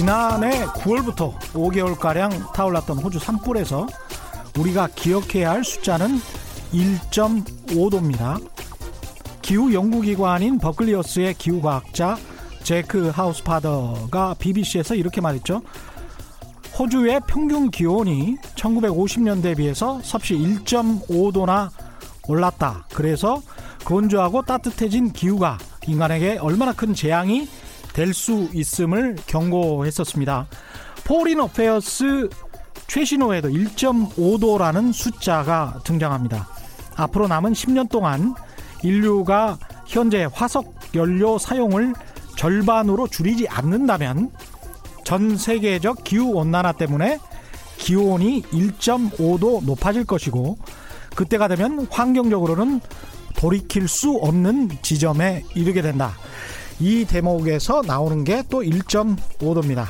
네, 지난해 9월부터 5개월가량 타올랐던 호주 산불에서 우리가 기억해야 할 숫자는 1.5도입니다. 기후 연구기관인 버클리어스의 기후과학자 제크 하우스파더가 BBC에서 이렇게 말했죠. 호주의 평균 기온이 1950년대에 비해서 섭씨 1.5도나 올랐다. 그래서 건조하고 따뜻해진 기후가 인간에게 얼마나 큰 재앙이 될 수 있음을 경고했었습니다. Foreign Affairs 최신호에도 1.5도라는 숫자가 등장합니다. 앞으로 남은 10년 동안 인류가 현재 화석 연료 사용을 절반으로 줄이지 않는다면 전 세계적 기후 온난화 때문에 기온이 1.5도 높아질 것이고 그때가 되면 환경적으로는 돌이킬 수 없는 지점에 이르게 된다. 이 대목에서 나오는 게 또 1.5도입니다.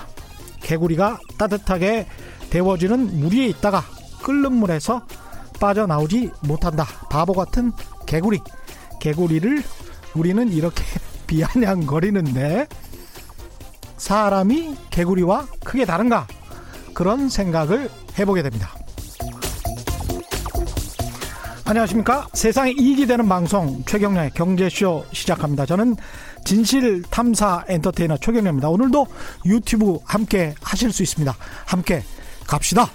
개구리가 따뜻하게 데워지는 물 위에 있다가 끓는 물에서 빠져나오지 못한다. 바보 같은 개구리. 개구리를 우리는 이렇게 비아냥거리는데 사람이 개구리와 크게 다른가? 그런 생각을 해보게 됩니다. 안녕하십니까? 세상에 이익이 되는 방송 최경련의 경제쇼 시작합니다. 저는 진실 탐사 엔터테이너 최경련입니다. 오늘도 유튜브 함께 하실 수 있습니다. 함께 갑시다.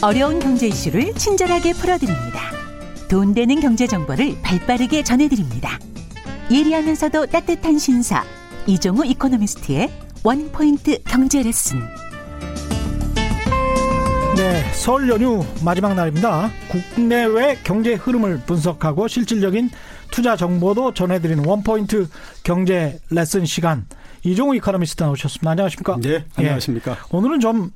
어려운 경제 이슈를 친절하게 풀어드립니다. 돈 되는 경제 정보를 발빠르게 전해드립니다. 예리하면서도 따뜻한 신사 이종우 이코노미스트의 원포인트 경제 레슨. 네, 설 연휴 마지막 날입니다. 국내외 경제 흐름을 분석하고 실질적인 투자 정보도 전해드리는 원포인트 경제 레슨 시간. 이종우 이코노미스트 나오셨습니다. 안녕하십니까? 네, 안녕하십니까? 예, 오늘은 좀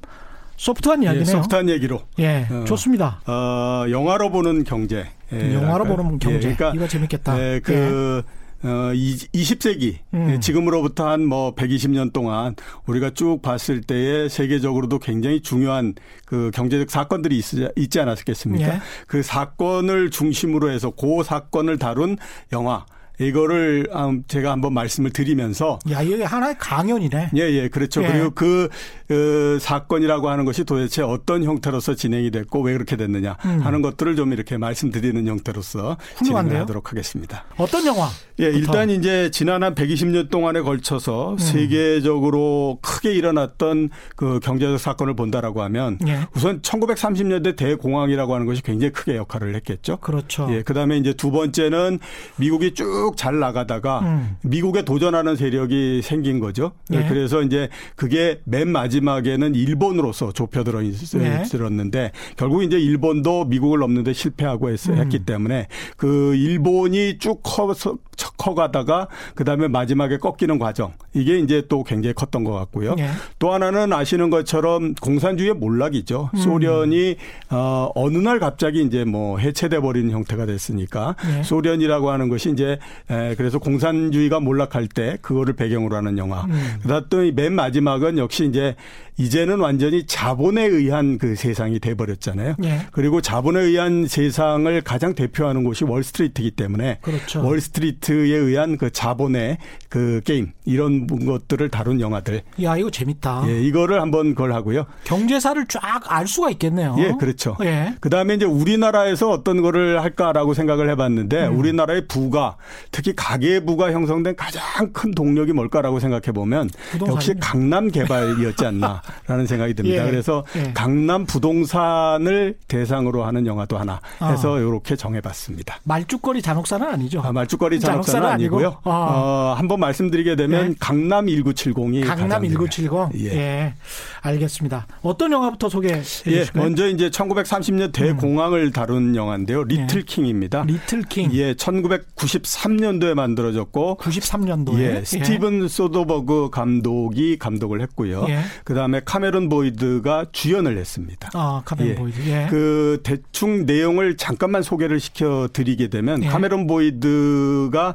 소프트한 이야기네요. 예, 소프트한 얘기로. 예, 어, 좋습니다. 어, 영화로 보는 경제. 예, 영화로 보는 경제. 예, 그러니까 이거 재밌겠다. 예, 그 어, 20세기 음. 지금으로부터 한 뭐 120년 동안 우리가 쭉 봤을 때에 세계적으로도 굉장히 중요한 그 경제적 사건들이 있, 있지 않았겠습니까? 예. 그 사건을 중심으로 해서 그 사건을 다룬 영화 이거를 제가 한번 말씀을 드리면서 야 이게 하나의 강연이네. 예, 예, 그렇죠. 예. 그리고 그, 그 사건이라고 하는 것이 도대체 어떤 형태로서 진행이 됐고 왜 그렇게 됐느냐 음. 하는 것들을 좀 이렇게 말씀드리는 형태로서 진행을 하도록 하겠습니다. 어떤 영화? 예, 일단 이제 지난 한 120년 동안에 걸쳐서 음. 세계적으로 크게 일어났던 그 경제적 사건을 본다라고 하면 예. 우선 1930년대 대공황이라고 하는 것이 굉장히 크게 역할을 했겠죠. 그렇죠. 예, 그다음에 이제 두 번째는 미국이 쭉쭉 잘 나가다가 음. 미국에 도전하는 세력이 생긴 거죠. 네. 그래서 이제 그게 맨 마지막에는 일본으로서 좁혀들어 있었는데 네. 결국 이제 일본도 미국을 넘는데 실패하고 했, 음. 했기 때문에 그 일본이 쭉 커서 커가다가 그다음에 마지막에 꺾이는 과정 이게 이제 또 굉장히 컸던 것 같고요. 네. 또 하나는 아시는 것처럼 공산주의의 몰락이죠. 음. 소련이 어 어느 날 갑자기 이제 뭐 해체돼 버리는 형태가 됐으니까 네. 소련이라고 하는 것이 이제 에, 그래서 공산주의가 몰락할 때 그거를 배경으로 하는 영화. 음. 그다음 또맨 마지막은 역시 이제 이제는 완전히 자본에 의한 그 세상이 돼 버렸잖아요. 예. 그리고 자본에 의한 세상을 가장 대표하는 곳이 월스트리트이기 때문에 그렇죠. 월스트리트에 의한 그 자본의 그 게임 이런 것들을 다룬 영화들. 야 이거 재밌다. 예, 이거를 한번 그걸 하고요. 경제사를 쫙 알 수가 있겠네요. 예, 그렇죠. 예. 그 다음에 이제 우리나라에서 어떤 거를 할까라고 생각을 해봤는데 음. 우리나라의 부가 특히 가계부가 형성된 가장 큰 동력이 뭘까라고 생각해 보면 역시 강남 개발이었지 않나 라는 생각이 듭니다. 예. 그래서 예. 강남 부동산을 대상으로 하는 영화도 하나 해서 아. 이렇게 정해봤습니다. 말죽거리 잔혹사는 아니죠? 아, 말죽거리 잔혹사는, 잔혹사는 아니고요. 아. 어, 한번 말씀드리게 되면 예. 강남 1970이 강남 1970. 예. 예. 알겠습니다. 어떤 영화부터 소개해 주실까요? 예, 먼저 이제 1930년 대공황을 음. 다룬 영화인데요. Little 예. King입니다. Little King. 예, 1993년도에 만들어졌고 93년도에 예, 스티븐 소더버그 감독이 감독을 했고요. 예. 그다음에 카메론 보이드가 주연을 했습니다. 아, 카메론 예. 보이드. 예. 그 대충 내용을 잠깐만 소개를 시켜 드리게 되면 예. 카메론 보이드가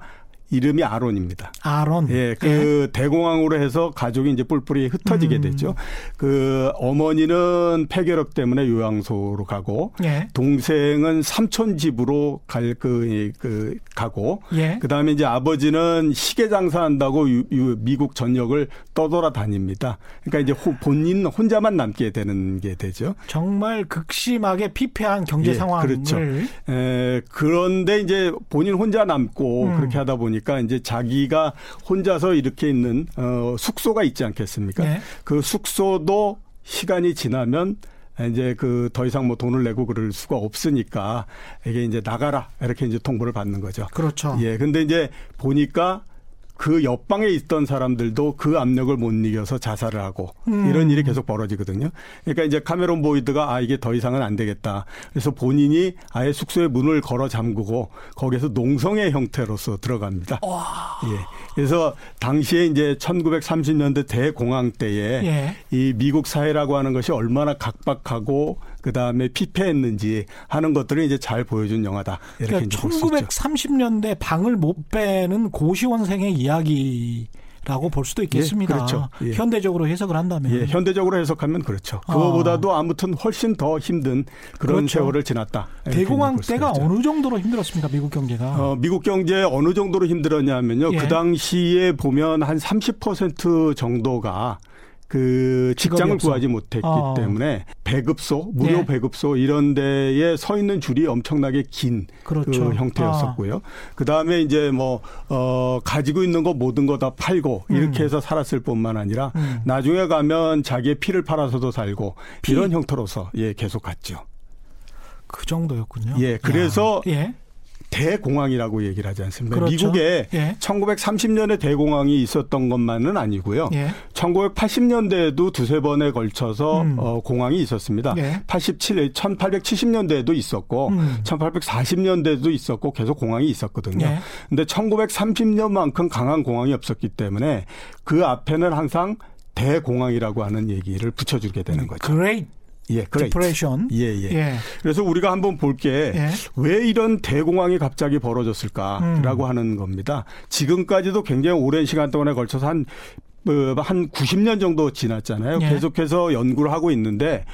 이름이 아론입니다. 아론. 예, 그 예. 대공황으로 해서 가족이 이제 뿔뿔이 흩어지게 음. 되죠. 그 어머니는 폐결핵 때문에 요양소로 가고 예. 동생은 삼촌 집으로 갈그 그 가고 예. 그다음에 이제 아버지는 시계 장사한다고 유, 유, 미국 전역을 떠돌아 다닙니다. 그러니까 이제 호, 본인 혼자만 남게 되는 게 되죠. 정말 극심하게 피폐한 경제 예, 상황을 그렇죠. 에, 그런데 이제 본인 혼자 남고 음. 그렇게 하다 보니 보니까 이제 자기가 혼자서 이렇게 있는 어 숙소가 있지 않겠습니까? 네. 그 숙소도 시간이 지나면 이제 그 더 이상 뭐 돈을 내고 그럴 수가 없으니까 이게 이제 나가라 이렇게 이제 통보를 받는 거죠. 그렇죠. 예. 근데 이제 보니까 그 옆방에 있던 사람들도 그 압력을 못 이겨서 자살을 하고 음. 이런 일이 계속 벌어지거든요. 그러니까 이제 카메론 보이드가 아 이게 더 이상은 안 되겠다. 그래서 본인이 아예 숙소에 문을 걸어 잠그고 거기서 농성의 형태로서 들어갑니다. 와. 예. 그래서 당시에 이제 1930년대 대공황 때에 예. 이 미국 사회라고 하는 것이 얼마나 각박하고 그 다음에 피폐했는지 하는 것들을 이제 잘 보여준 영화다. 이렇게 그러니까 1930년대 방을 못 빼는 고시원생의 이야기. 라고 볼 수도 있겠습니다. 예, 그렇죠. 예. 현대적으로 해석을 한다면. 예, 현대적으로 해석하면 그렇죠. 그거보다도 아. 무튼 훨씬 더 힘든 그런 그렇죠. 세월을 지났다. 대공황 때가 어느 정도로 힘들었습니까? 미국 경제가. 어, 미국 경제 어느 정도로 힘들었냐면요. 예. 그 당시에 보면 한 30% 정도가 그 직장을 없어. 구하지 못했기 어. 때문에 배급소, 무료 예. 배급소 이런 데에 서 있는 줄이 엄청나게 긴그 그렇죠. 그 형태였었고요. 아. 그다음에 이제 뭐 어 가지고 있는 거 모든 거 다 팔고 음. 이렇게 해서 살았을 뿐만 아니라 음. 나중에 가면 자기의 피를 팔아서도 살고 피? 이런 형태로서 예, 계속 갔죠. 그 정도였군요. 예, 그래서 예. 대공황이라고 얘기를 하지 않습니까? 그렇죠. 미국에 예. 1930년에 대공황이 있었던 것만은 아니고요. 예. 1980년대에도 두세 번에 걸쳐서 음. 어, 공황이 있었습니다. 예. 87, 1870년대에도 있었고 음. 1840년대에도 있었고 계속 공황이 있었거든요. 예. 근데 1930년만큼 강한 공황이 없었기 때문에 그 앞에는 항상 대공황이라고 하는 얘기를 붙여주게 되는 거죠. Great 예, Depression. 예, 예, 예. 그래서 우리가 한번 볼게 예. 왜 이런 대공황이 갑자기 벌어졌을까라고 음. 하는 겁니다. 지금까지도 굉장히 오랜 시간 동안에 걸쳐서 한, 어, 한 90년 정도 지났잖아요. 예. 계속해서 연구를 하고 있는데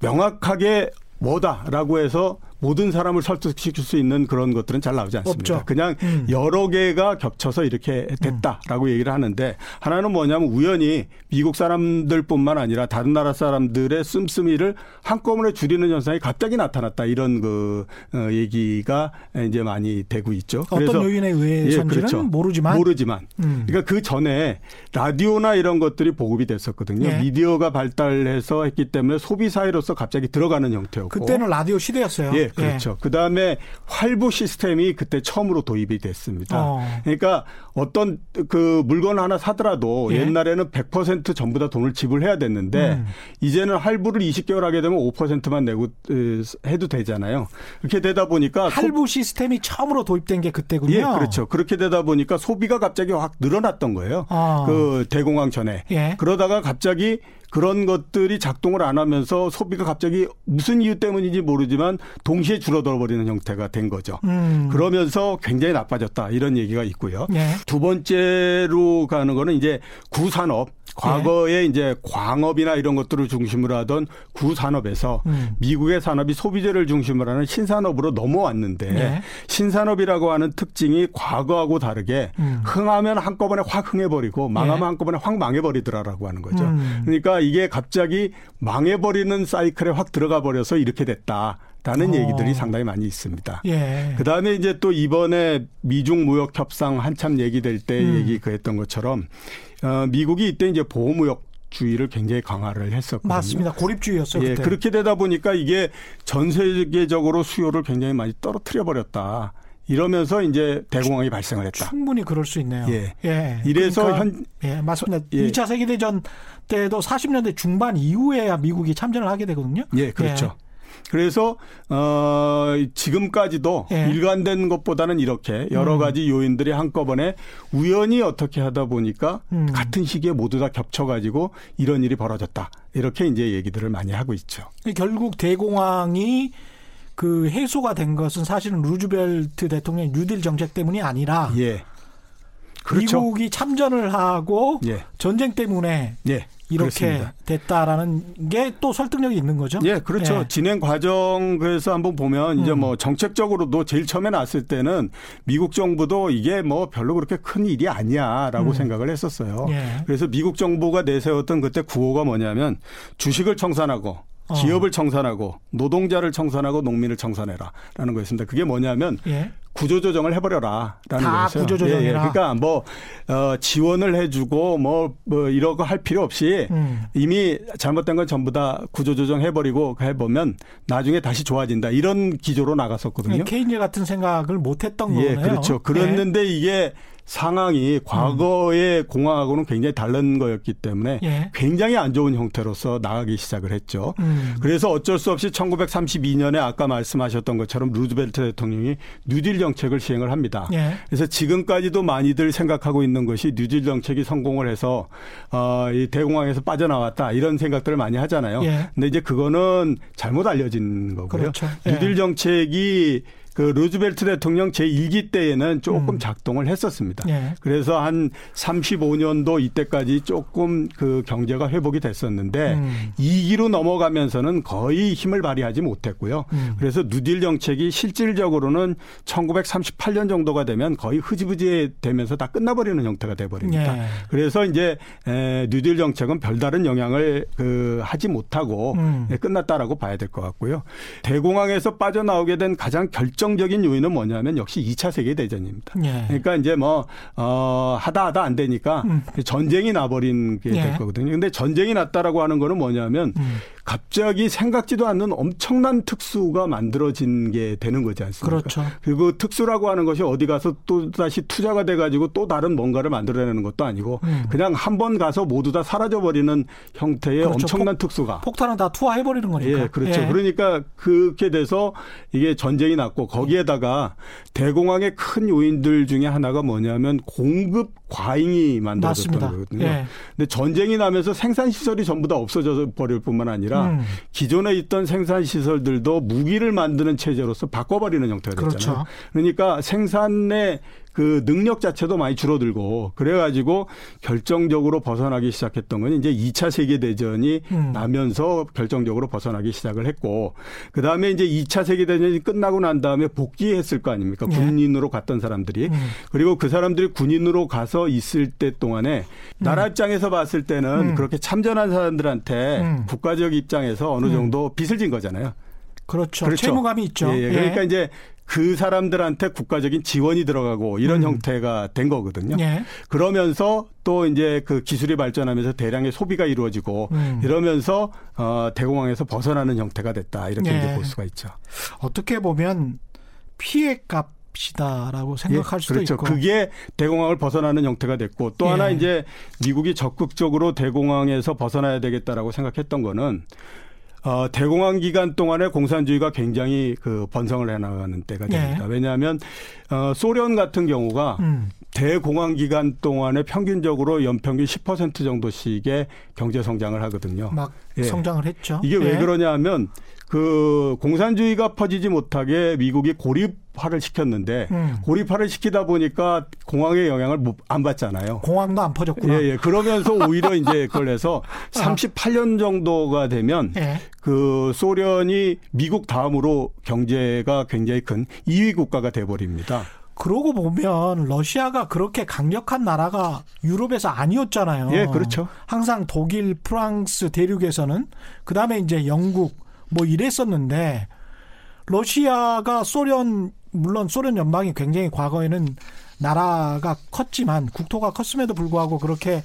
명확하게 뭐다라고 해서 모든 사람을 설득시킬 수 있는 그런 것들은 잘 나오지 않습니다. 없죠. 그냥 음. 여러 개가 겹쳐서 이렇게 됐다라고 음. 얘기를 하는데 하나는 뭐냐면 우연히 미국 사람들뿐만 아니라 다른 나라 사람들의 씀씀이를 한꺼번에 줄이는 현상이 갑자기 나타났다 이런 그 어, 얘기가 이제 많이 되고 있죠. 어떤 그래서 요인에 의해서인지는 예, 그렇죠. 모르지만 모르지만 음. 그러니까 그 전에 라디오나 이런 것들이 보급이 됐었거든요. 예. 미디어가 발달해서 했기 때문에 소비 사회로서 갑자기 들어가는 형태였고 그때는 라디오 시대였어요. 예, 예. 그렇죠. 예. 그 다음에 활부 시스템이 그때 처음으로 도입이 됐습니다. 어. 그러니까 어떤 그 물건 하나 사더라도 예. 옛날에는 100% 전부 다 돈을 지불해야 됐는데 음. 이제는 할부를 20개월 하게 되면 5%만 내고 해도 되잖아요. 그렇게 되다 보니까 할부 시스템이 처음으로 도입된 게 그때군요. 예, 그렇죠. 그렇게 되다 보니까 소비가 갑자기 확 늘어났던 거예요. 어. 그 대공황 전에. 예. 그러다가 갑자기 그런 것들이 작동을 안 하면서 소비가 갑자기 무슨 이유 때문인지 모르지만 동시에 줄어들어 버리는 형태가 된 거죠. 음. 그러면서 굉장히 나빠졌다 이런 얘기가 있고요. 네. 두 번째로 가는 거는 이제 구산업 과거에 네. 이제 광업이나 이런 것들을 중심으로 하던 구산업에서 음. 미국의 산업이 소비재를 중심으로 하는 신산업으로 넘어왔는데 네. 신산업이라고 하는 특징이 과거하고 다르게 음. 흥하면 한꺼번에 확 흥해버리고 망하면 네. 한꺼번에 확 망해버리더라라고 하는 거죠. 음. 그러니까 이게 갑자기 망해버리는 사이클에 확 들어가 버려서 이렇게 됐다. 라는 어. 얘기들이 상당히 많이 있습니다. 예. 그 다음에 이제 또 이번에 미중 무역 협상 한참 얘기될 때 음. 얘기 그 했던 것처럼 어, 미국이 이때 이제 보호무역 주의를 굉장히 강화를 했었거든요. 맞습니다. 고립주의였어요. 예. 그렇게 되다 보니까 이게 전 세계적으로 수요를 굉장히 많이 떨어뜨려 버렸다. 이러면서 이제 대공황이 발생을 했다. 충분히 그럴 수 있네요. 예. 예. 이래서 그러니까, 현 예, 맞습니다. 예. 2차 세계 대전 때도 40년대 중반 이후에야 미국이 참전을 하게 되거든요. 예, 그렇죠. 예. 그래서 어 지금까지도 예. 일관된 것보다는 이렇게 여러 음. 가지 요인들이 한꺼번에 우연히 어떻게 하다 보니까 음. 같은 시기에 모두 다 겹쳐 가지고 이런 일이 벌어졌다. 이렇게 이제 얘기들을 많이 하고 있죠. 결국 대공황이 그 해소가 된 것은 사실은 루즈벨트 대통령의 뉴딜 정책 때문이 아니라 예. 그렇죠. 미국이 참전을 하고 예. 전쟁 때문에 예. 이렇게 그렇습니다. 됐다라는 게 또 설득력이 있는 거죠. 예, 그렇죠. 예. 진행 과정 그래서 한번 보면 음. 이제 뭐 정책적으로도 제일 처음에 나왔을 때는 미국 정부도 이게 뭐 별로 그렇게 큰 일이 아니야라고 음. 생각을 했었어요. 예. 그래서 미국 정부가 내세웠던 그때 구호가 뭐냐면 주식을 청산하고 어. 기업을 청산하고 노동자를 청산하고 농민을 청산해라라는 거였습니다. 그게 뭐냐면 예. 구조조정을 해버려라라는 거였어요. 구조조정이라. 예, 예. 그러니까 뭐 어, 지원을 해주고 뭐, 뭐 이러고 할 필요 없이 음. 이미 잘못된 건 전부 다 구조조정 해버리고 해보면 나중에 다시 좋아진다 이런 기조로 나갔었거든요. 케인즈 같은 생각을 못했던 예, 거네요. 그렇죠. 그랬는데 예. 이게 상황이 과거의 음. 공화하고는 굉장히 다른 거였기 때문에 예. 굉장히 안 좋은 형태로서 나가기 시작을 했죠. 음. 그래서 어쩔 수 없이 1932년에 아까 말씀하셨던 것처럼 루즈벨트 대통령이 뉴딜 정책을 시행을 합니다. 예. 그래서 지금까지도 많이들 생각하고 있는 것이 뉴딜 정책이 성공을 해서 어, 이 대공황에서 빠져나왔다 이런 생각들을 많이 하잖아요. 예. 근데 이제 그거는 잘못 알려진 거고요. 그렇죠. 뉴딜 예. 정책이 그 루즈벨트 대통령 제1기 때에는 조금 음. 작동을 했었습니다. 예. 그래서 한 35년도 이때까지 조금 그 경제가 회복이 됐었는데 음. 2기로 넘어가면서는 거의 힘을 발휘하지 못했고요. 음. 그래서 누딜 정책이 실질적으로는 1938년 정도가 되면 거의 흐지부지 되면서 다 끝나버리는 형태가 돼버립니다. 예. 그래서 이제 에, 뉴딜 정책은 별다른 영향을 그 하지 못하고 음. 끝났다라고 봐야 될 것 같고요. 대공황에서 빠져나오게 된 가장 결 결정적인 요인은 뭐냐면 역시 2차 세계 대전입니다. 예. 그러니까 이제 뭐 어, 하다 하다 안 되니까 음. 전쟁이 나버린 게 될 거거든요. 근데 전쟁이 났다라고 하는 거는 뭐냐면 음. 갑자기 생각지도 않는 엄청난 특수가 만들어진 게 되는 거지 않습니까? 그렇죠. 그리고 특수라고 하는 것이 어디 가서 또 다시 투자가 돼가지고 또 다른 뭔가를 만들어내는 것도 아니고 음. 그냥 한 번 가서 모두 다 사라져버리는 형태의 그렇죠. 엄청난 폭, 특수가. 폭탄은 다 투하해버리는 거니까. 예, 그렇죠. 예. 그러니까 그렇게 돼서 이게 전쟁이 났고 거기에다가 대공황의 큰 요인들 중에 하나가 뭐냐면 공급 과잉이 만들어졌던 거거든요. 예. 근데 전쟁이 나면서 생산 시설이 전부 다 없어져 버릴 뿐만 아니라 음. 기존에 있던 생산 시설들도 무기를 만드는 체제로서 바꿔버리는 형태가 됐잖아요. 그렇죠. 그러니까 생산의 그 능력 자체도 많이 줄어들고 그래가지고 결정적으로 벗어나기 시작했던 건 이제 2차 세계 대전이 음. 나면서 결정적으로 벗어나기 시작을 했고 그 다음에 이제 2차 세계 대전이 끝나고 난 다음에 복귀했을 거 아닙니까? 네. 군인으로 갔던 사람들이. 음. 그리고 그 사람들이 군인으로 가서 있을 때 동안에 음. 나라 입장에서 봤을 때는 음. 그렇게 참전한 사람들한테 음. 국가적 입장에서 어느 음. 정도 빚을 진 거잖아요. 그렇죠. 그렇죠. 채무감이 있죠. 예, 예. 그러니까 예. 이제 그 사람들한테 국가적인 지원이 들어가고 이런 음. 형태가 된 거거든요. 예. 그러면서 또 이제 그 기술이 발전하면서 대량의 소비가 이루어지고 음. 이러면서 어 대공황에서 벗어나는 형태가 됐다 이렇게 예. 이제 볼 수가 있죠. 어떻게 보면 피해 값 시다라고 생각할 예, 수도 그렇죠. 있고 그게 대공황을 벗어나는 형태가 됐고 또 예. 하나 이제 미국이 적극적으로 대공황에서 벗어나야 되겠다라고 생각했던 거는 어, 대공황 기간 동안에 공산주의가 굉장히 그 번성을 해나가는 때가 됩니다. 예. 왜냐하면 어, 소련 같은 경우가 음. 대공황 기간 동안에 평균적으로 연평균 10% 정도씩의 경제 성장을 하거든요. 막 예. 성장을 했죠. 이게 예. 왜 그러냐면 그 공산주의가 퍼지지 못하게 미국이 고립화를 시켰는데 음. 고립화를 시키다 보니까 공항의 영향을 안 받잖아요. 공항도 안 퍼졌구나. 예, 예. 그러면서 오히려 이제 그걸 해서 38년 정도가 되면 예. 그 소련이 미국 다음으로 경제가 굉장히 큰 2위 국가가 돼 버립니다. 그러고 보면 러시아가 그렇게 강력한 나라가 유럽에서 아니었잖아요. 예, 그렇죠. 항상 독일, 프랑스 대륙에서는 그다음에 이제 영국 뭐 이랬었는데 러시아가 소련 물론 소련 연방이 굉장히 과거에는 나라가 컸지만 국토가 컸음에도 불구하고 그렇게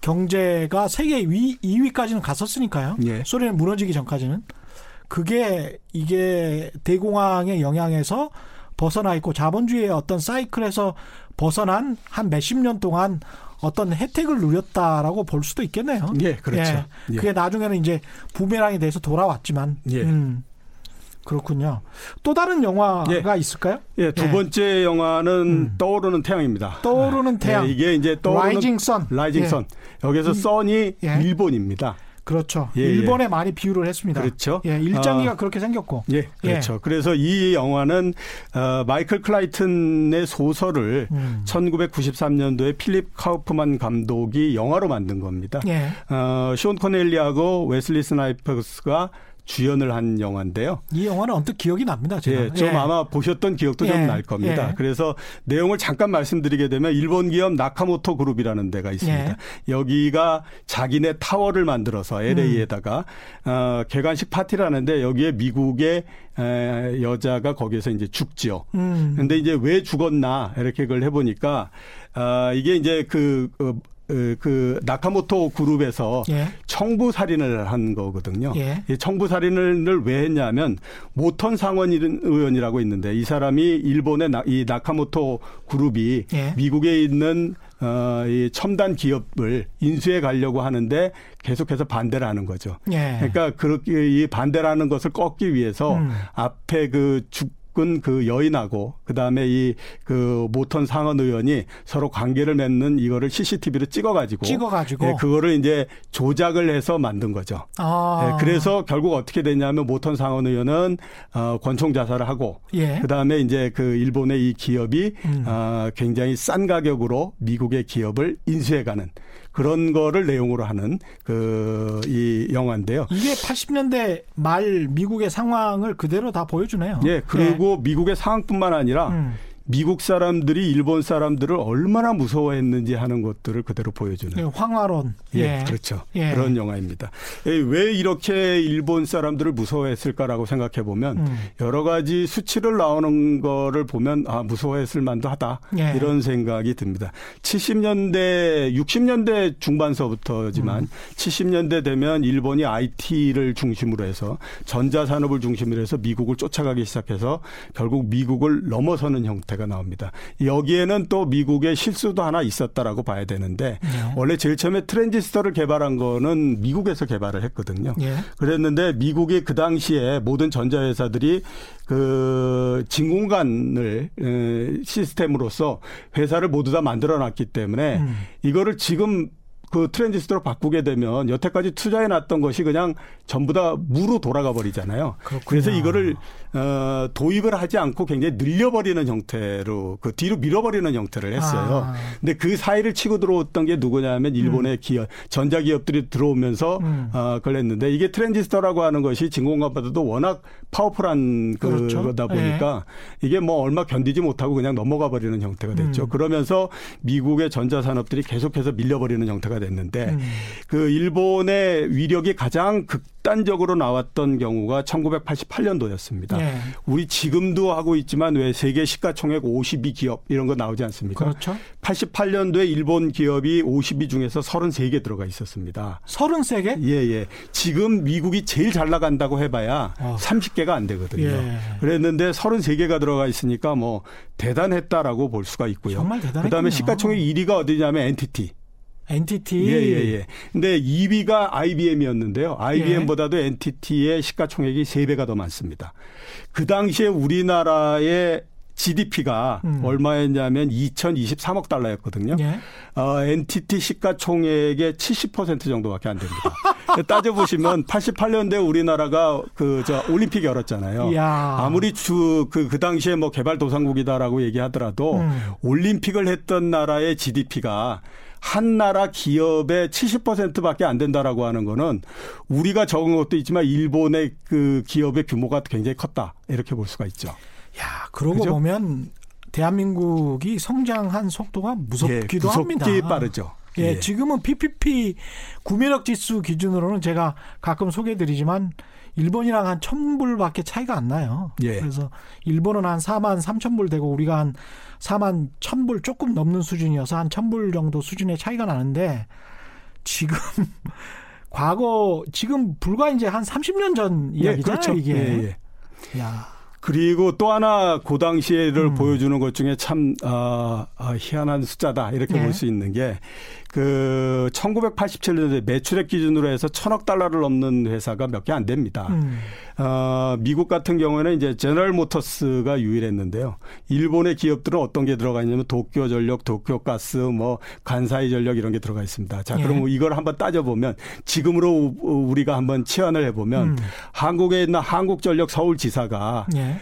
경제가 세계 위 2위까지는 갔었으니까요. 예. 소련이 무너지기 전까지는 그게 이게 대공황의 영향에서 벗어나 있고 자본주의의 어떤 사이클에서 벗어난 한 몇십 년 동안 어떤 혜택을 누렸다라고 볼 수도 있겠네요. 예, 그렇죠. 예. 그게 나중에는 이제 부메랑이 돼서 돌아왔지만. 예. 음. 그렇군요. 또 다른 영화가 예. 있을까요? 예, 두 예. 번째 영화는 음. 떠오르는 태양입니다. 떠오르는 태양. 예, 이게 이제 떠오르는 Rising Sun. Rising Sun. 여기서 음. Sun이 예. 일본입니다. 그렇죠. 예, 일본에 예. 많이 비유를 했습니다. 그렇죠. 예, 일장기가 어, 그렇게 생겼고. 예, 그렇죠. 예. 그래서 이 영화는 어, 마이클 크라이튼의 소설을 음. 1993년도에 필립 카우프만 감독이 영화로 만든 겁니다. 예. 어, 숀 코네리하고 웨슬리 스나입스가 주연을 한 영화인데요. 이 영화는 언뜻 기억이 납니다. 제가. 예, 좀 예. 아마 보셨던 기억도 예. 좀날 겁니다. 예. 그래서 내용을 잠깐 말씀드리게 되면 일본 기업 나카모토 그룹이라는 데가 있습니다. 예. 여기가 자기네 타워를 만들어서 LA에다가 음. 어, 개관식 파티를 하는데 여기에 미국의 에, 여자가 거기에서 이제 죽지요. 음. 근데 이제 왜 죽었나 이렇게 그걸 해보니까 아, 이게 이제 그, 그그 나카모토 그룹에서 예. 청부 살인을 한 거거든요. 예. 이 청부 살인을 왜 했냐면 모턴 상원 의원이라고 있는데 이 사람이 일본의 나, 이 나카모토 그룹이 예. 미국에 있는 어, 이 첨단 기업을 인수해 가려고 하는데 계속해서 반대를 하는 거죠. 예. 그러니까 그렇게 이 반대를 하는 것을 꺾기 위해서 음. 앞에 그 죽, 접근 그 여인하고 그다음에 이 그 모턴 상원 의원이 서로 관계를 맺는 이거를 CCTV로 찍어가지고 찍어가지고 네, 그거를 이제 조작을 해서 만든 거죠. 아. 네, 그래서 결국 어떻게 됐냐면 모턴 상원 의원은 어, 권총 자살을 하고 예. 그다음에 이제 그 일본의 이 기업이 음. 어, 굉장히 싼 가격으로 미국의 기업을 인수해가는 그런 거를 내용으로 하는 그 이 영화인데요. 이게 80년대 말 미국의 상황을 그대로 다 보여주네요. 예, 그리고 네. 미국의 상황뿐만 아니라 음. 미국 사람들이 일본 사람들을 얼마나 무서워했는지 하는 것들을 그대로 보여주는. 예, 황화론. 예, 예. 그렇죠. 예. 그런 영화입니다. 예, 왜 이렇게 일본 사람들을 무서워했을까라고 생각해 보면 음. 여러 가지 수치를 나오는 거를 보면 아 무서워했을 만도 하다 예. 이런 생각이 듭니다. 70년대, 60년대 중반서부터지만 음. 70년대 되면 일본이 IT를 중심으로 해서 전자 산업을 중심으로 해서 미국을 쫓아가기 시작해서 결국 미국을 넘어서는 형태. 사태가 나옵니다. 여기에는 또 미국의 실수도 하나 있었다라고 봐야 되는데 네. 원래 제일 처음에 트랜지스터를 개발한 거는 미국에서 개발을 했거든요. 네. 그랬는데 미국이 그 당시에 모든 전자회사들이 그 진공관을 시스템으로서 회사를 모두 다 만들어 놨기 때문에 음. 이거를 지금 그 트랜지스터로 바꾸게 되면 여태까지 투자해 놨던 것이 그냥 전부 다 무로 돌아가 버리잖아요. 그렇구나. 그래서 이거를 어, 도입을 하지 않고 굉장히 늘려버리는 형태로 그 뒤로 밀어버리는 형태를 했어요. 아. 근데 그 사이를 치고 들어왔던 게 누구냐면 일본의 음. 기업 전자 기업들이 들어오면서 음. 어, 그걸 했는데 이게 트랜지스터라고 하는 것이 진공관보다도 워낙 powerful한 그렇죠. 거다 보니까 네. 이게 뭐 얼마 견디지 못하고 그냥 넘어가 버리는 형태가 됐죠. 음. 그러면서 미국의 전자 산업들이 계속해서 밀려버리는 형태가 됐는데 음. 그 일본의 위력이 가장 극단적으로 나왔던 경우가 1988년도였습니다. 네. 우리 지금도 하고 있지만 왜 세계 시가총액 52 기업 이런 거 나오지 않습니까? 그렇죠. 88년도에 일본 기업이 52 중에서 33개 들어가 있었습니다. 33개? 예, 예. 지금 미국이 제일 잘 나간다고 해봐야 어. 30개 가 안 되거든요. 예. 그랬는데 33개가 들어가 있으니까 뭐 대단했다라고 볼 수가 있고요. 정말 대단했군요. 그다음에 시가총액 1위가 어디냐면 NTT. NTT. 예, 예, 예. 근데 2위가 IBM이었는데요. IBM보다도 예. NTT의 시가총액이 3배가 더 많습니다. 그 당시에 우리나라의 GDP가 음. 얼마였냐면 2,023억 달러였거든요. 예. 어, NTT 시가총액의 70% 정도밖에 안 됩니다. 따져 보시면 88년대 우리나라가 그 저 올림픽 열었잖아요. 야. 아무리 주그그 당시에 뭐 개발도상국이다라고 얘기하더라도 음. 올림픽을 했던 나라의 GDP가 한 나라 기업의 70%밖에 안 된다라고 하는 거는 우리가 적은 것도 있지만 일본의 그 기업의 규모가 굉장히 컸다. 이렇게 볼 수가 있죠. 야, 그러고 그죠? 보면 대한민국이 성장한 속도가 무섭기도 예, 합니다. 빠르죠. 예, 예, 지금은 PPP 구매력 지수 기준으로는 제가 가끔 소개해드리지만 일본이랑 한 천불밖에 차이가 안 나요. 예. 그래서 일본은 한 4만 3천 불 되고 우리가 한 4만 1천 불 조금 넘는 수준이어서 한 천 불 정도 수준의 차이가 나는데 지금 과거 지금 불과 이제 한 30년 전 예, 이야기잖아요, 예, 그렇죠. 이게. 예, 예. 야. 그리고 또 하나 그 당시에를 음. 보여주는 것 중에 참 아, 아, 희한한 숫자다 이렇게 네. 볼수 있는 게 그 1987년도에 매출액 기준으로 해서 천억 달러를 넘는 회사가 몇 개 안 됩니다. 음. 어, 미국 같은 경우에는 이제 제너럴 모터스가 유일했는데요. 일본의 기업들은 어떤 게 들어가 있냐면 도쿄 전력, 도쿄 가스, 뭐 간사이 전력 이런 게 들어가 있습니다. 자, 그럼 예. 이걸 한번 따져보면 지금으로 우리가 한번 치환을 해보면 음. 한국에 있는 한국전력 서울지사가 예.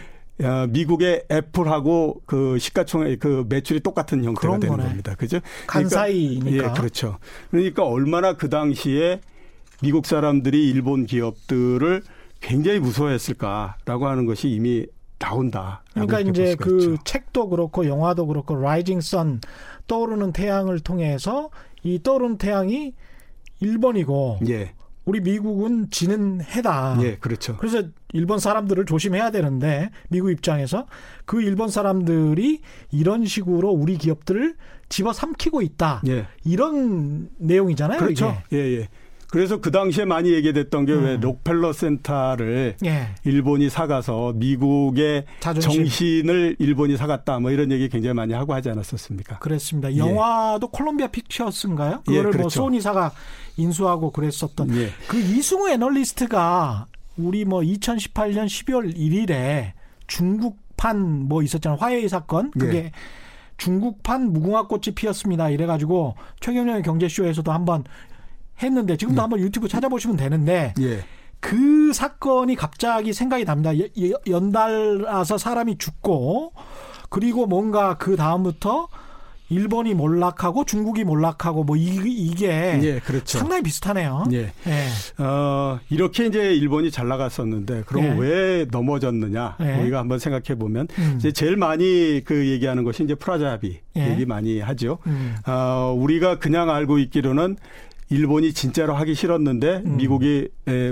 미국의 애플하고 그 시가총액 그 매출이 똑같은 형태가 되는 거네. 겁니다. 그죠? 간사이니까. 그러니까, 예, 그렇죠. 그러니까 얼마나 그 당시에 미국 사람들이 일본 기업들을 굉장히 무서워했을까라고 하는 것이 이미 나온다. 그러니까 이제 그 있죠. 책도 그렇고 영화도 그렇고 라이징 선 떠오르는 태양을 통해서 이 떠오르는 태양이 일본이고 예. 우리 미국은 지는 해다. 예, 그렇죠. 그래서 일본 사람들을 조심해야 되는데 미국 입장에서 그 일본 사람들이 이런 식으로 우리 기업들을 집어삼키고 있다. 예. 이런 내용이잖아요. 그렇죠. 이게. 예, 예. 그래서 그 당시에 많이 얘기됐던 게왜 음. 록펠러 센터를 예. 일본이 사가서 미국의 자존심. 정신을 일본이 사갔다 뭐 이런 얘기 굉장히 많이 하고 하지 않았었습니까? 그랬습니다. 예. 영화도 콜롬비아 픽처스인가요? 그거를 예, 뭐 그렇죠. 뭐 소니사가 인수하고 그랬었던 예. 그 이승우 애널리스트가 우리 뭐 2018년 12월 1일에 중국판 뭐 있었잖아요. 화웨이 사건. 그게 예. 중국판 무궁화 꽃이 피었습니다. 이래가지고 최경영의 경제쇼에서도 한번 했는데 지금도 네. 한번 유튜브 찾아보시면 되는데 예. 그 사건이 갑자기 생각이 납니다. 연달아서 사람이 죽고 그리고 뭔가 그 다음부터 일본이 몰락하고 중국이 몰락하고 뭐 이, 게 예, 그렇죠. 상당히 비슷하네요. 예. 예. 어, 이렇게 이제 일본이 잘 나갔었는데 그럼 예. 왜 넘어졌느냐 예. 우리가 한번 생각해 보면 음. 이제 제일 많이 그 얘기하는 것이 이제 프라자 합의 예. 얘기 많이 하죠. 음. 어, 우리가 그냥 알고 있기로는 일본이 진짜로 하기 싫었는데 음. 미국이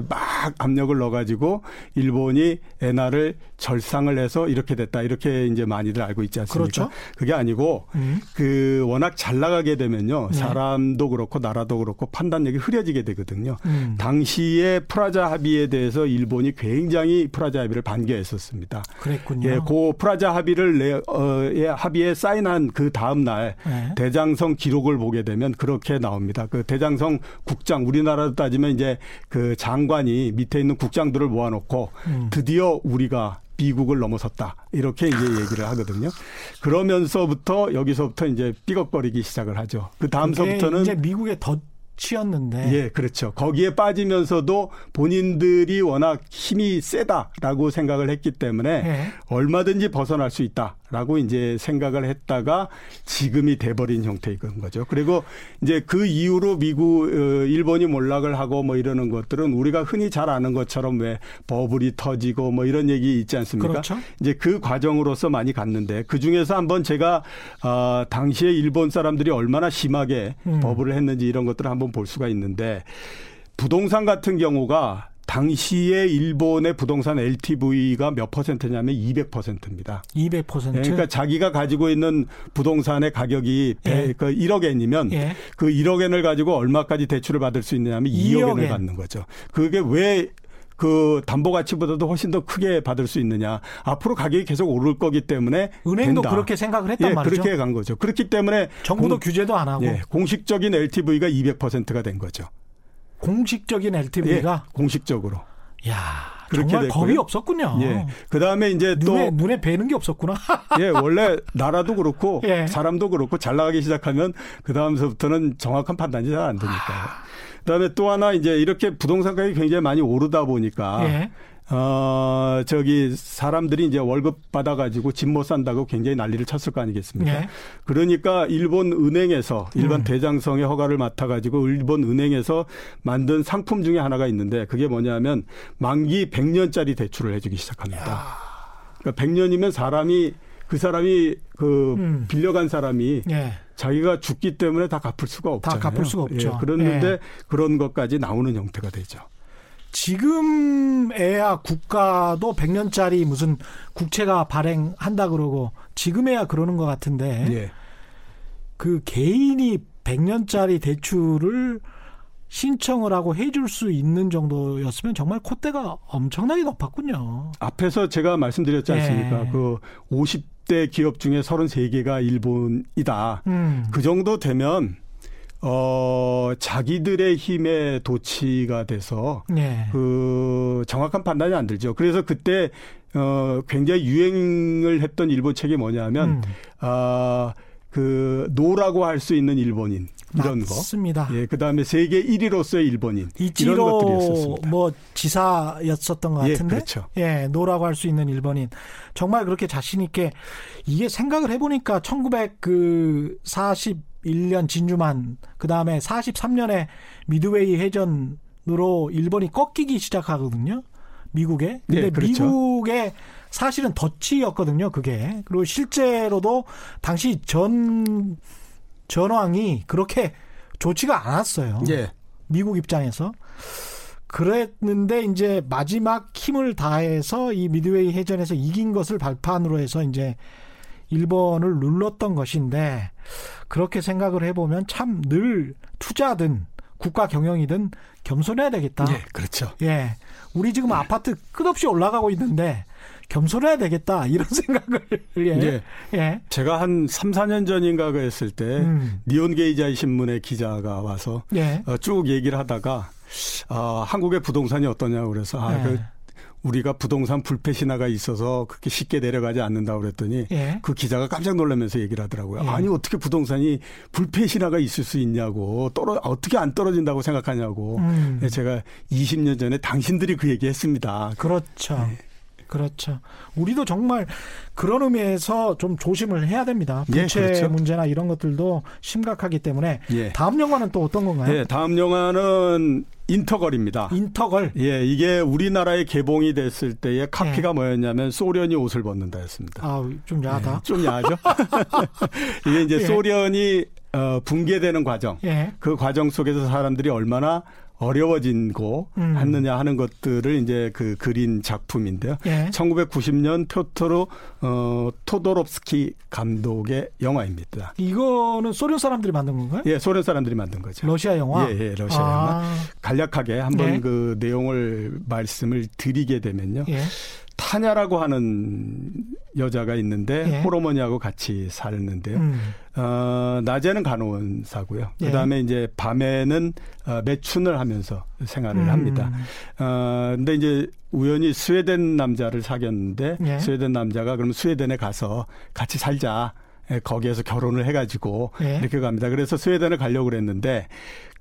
막 압력을 넣어가지고 일본이 엔화를 절상을 해서 이렇게 됐다 이렇게 이제 많이들 알고 있지 않습니까? 그렇죠. 그게 아니고 음. 그 워낙 잘 나가게 되면요 네. 사람도 그렇고 나라도 그렇고 판단력이 흐려지게 되거든요. 음. 당시에 프라자 합의에 대해서 일본이 굉장히 프라자 합의를 반겨했었습니다. 그랬군요. 예, 그 프라자 합의를 내, 어, 예, 합의에 사인한 그 다음 날 네. 대장성 기록을 보게 되면 그렇게 나옵니다. 그 대장성 국장 우리나라로 따지면 이제 그 장관이 밑에 있는 국장들을 모아놓고 음. 드디어 우리가 미국을 넘어섰다 이렇게 이제 얘기를 하거든요. 그러면서부터 여기서부터 이제 삐걱거리기 시작을 하죠. 그 다음서부터는 이제 미국의 덧 치였는데. 예, 그렇죠. 거기에 빠지면서도 본인들이 워낙 힘이 세다라고 생각을 했기 때문에 예. 얼마든지 벗어날 수 있다. 라고 이제 생각을 했다가 지금이 돼버린 형태인 거죠. 그리고 이제 그 이후로 미국, 어, 일본이 몰락을 하고 뭐 이러는 것들은 우리가 흔히 잘 아는 것처럼 왜 버블이 터지고 뭐 이런 얘기 있지 않습니까? 그렇죠. 이제 그 과정으로서 많이 갔는데 그 중에서 한번 제가 어, 당시에 일본 사람들이 얼마나 심하게 음. 버블을 했는지 이런 것들을 한번 볼 수가 있는데 부동산 같은 경우가 당시에 일본의 부동산 LTV가 몇 퍼센트냐면 200%입니다. 200%. 그러니까 자기가 가지고 있는 부동산의 가격이 예. 그 1억 엔이면 예. 그 1억 엔을 가지고 얼마까지 대출을 받을 수 있느냐면 2억, 2억 엔을 받는 거죠. 그게 왜그 담보 가치보다도 훨씬 더 크게 받을 수 있느냐. 앞으로 가격이 계속 오를 거기 때문에 은행도 된다. 그렇게 생각을 했단 예, 말이죠. 그렇게 간 거죠. 그렇기 때문에 정부도 공, 규제도 안 하고 예, 공식적인 LTV가 200%가 된 거죠. 공식적인 LTV가 예, 공식적으로. 야, 정말 됐고요. 겁이 없었군요. 예. 그 다음에 이제 또 눈에, 눈에 뵈는 게 없었구나. 예, 원래 나라도 그렇고 예. 사람도 그렇고 잘 나가기 시작하면 그 다음서부터는 정확한 판단이 잘 안 되니까요. 아. 그다음에 또 하나 이제 이렇게 부동산 가격이 굉장히 많이 오르다 보니까 예. 어, 저기 사람들이 이제 월급 받아가지고 집 못 산다고 굉장히 난리를 쳤을 거 아니겠습니까? 네. 그러니까 일본 은행에서 일반 음. 대장성의 허가를 맡아가지고 일본 은행에서 만든 상품 중에 하나가 있는데 그게 뭐냐면 만기 100년짜리 대출을 해주기 시작합니다. 야. 그러니까 100년이면 사람이 그 사람이 그 음. 빌려간 사람이 예. 자기가 죽기 때문에 다 갚을 수가 없잖아요. 다 갚을 수가 없죠. 예, 그런데 예. 그런 것까지 나오는 형태가 되죠. 지금에야 국가도 100년짜리 무슨 국채가 발행한다 그러고 지금에야 그러는 것 같은데 예. 그 개인이 100년짜리 대출을 신청을 하고 해줄 수 있는 정도였으면 정말 콧대가 엄청나게 높았군요. 앞에서 제가 말씀드렸지 않습니까? 예. 그 50대 기업 중에 33개가 일본이다. 음. 그 정도 되면 어, 자기들의 힘에 도치가 돼서 예. 그 정확한 판단이 안 들죠. 그래서 그때 어, 굉장히 유행을 했던 일본 책이 뭐냐면 음. 아, 그 노라고 할 수 있는 일본인 이런 맞습니다. 거. 예, 그다음에 세계 1위로서의 일본인 이런 것들이었었습니다. 뭐 지사였었던 것 예, 같은데. 예, 그렇죠. 예, 노라고 할 수 있는 일본인. 정말 그렇게 자신 있게 이게 생각을 해 보니까 1941년 진주만 그다음에 43년에 미드웨이 해전으로 일본이 꺾이기 시작하거든요. 미국에. 근데 네, 그렇죠. 미국의 사실은 덧치였거든요, 그게. 그리고 실제로도 당시 전 전황이 그렇게 좋지가 않았어요. 예. 미국 입장에서. 그랬는데 이제 마지막 힘을 다해서 이 미드웨이 해전에서 이긴 것을 발판으로 해서 이제 일본을 눌렀던 것인데 그렇게 생각을 해보면 참 늘 투자든 국가 경영이든 겸손해야 되겠다. 예, 그렇죠. 예. 우리 지금 아파트 끝없이 올라가고 있는데 겸손해야 되겠다 이런 생각을 예. 예. 예. 제가 한 3, 4년 전인가 그랬을 때 음. 니온 게이자이 신문의 기자가 와서 예. 어, 쭉 얘기를 하다가 어, 한국의 부동산이 어떠냐고 그래서 아, 예. 그 우리가 부동산 불패 신화가 있어서 그렇게 쉽게 내려가지 않는다고 그랬더니 예. 그 기자가 깜짝 놀라면서 얘기를 하더라고요. 예. 아니 어떻게 부동산이 불패 신화가 있을 수 있냐고 떨어 어떻게 안 떨어진다고 생각하냐고. 음. 네, 제가 20년 전에 당신들이 그 얘기했습니다. 그렇죠. 네. 그렇죠. 우리도 정말 그런 의미에서 좀 조심을 해야 됩니다. 예, 부채 예, 그렇죠. 문제나 이런 것들도 심각하기 때문에 예. 다음 영화는 또 어떤 건가요? 예, 다음 영화는 인터걸입니다. 인터걸. 예, 이게 우리나라에 개봉이 됐을 때의 카피가 예. 뭐였냐면 소련이 옷을 벗는다였습니다. 아, 좀 야하다. 예, 좀 야하죠. 이게 이제 예. 소련이 어, 붕괴되는 과정. 그 과정 속에서 사람들이 얼마나 어려워진 거 음. 했느냐 하는 것들을 이제 그 그린 작품인데요. 예. 1990년 표토르 어, 토도롭스키 감독의 영화입니다. 이거는 소련 사람들이 만든 건가요? 예, 소련 사람들이 만든 거죠. 러시아 영화? 예, 예 러시아 아. 영화. 간략하게 한번 예. 그 내용을 말씀을 드리게 되면요. 예. 타냐라고 하는 여자가 있는데 예. 호르몬이하고 같이 살는데요. 음. 어, 낮에는 간호사고요. 예. 그다음에 이제 밤에는 어, 매춘을 하면서 생활을 음. 합니다. 어, 근데 이제 우연히 스웨덴 남자를 사귀었는데 예. 스웨덴 남자가 그럼 스웨덴에 가서 같이 살자. 예, 거기에서 결혼을 해가지고 예. 이렇게 갑니다. 그래서 스웨덴을 가려고 그랬는데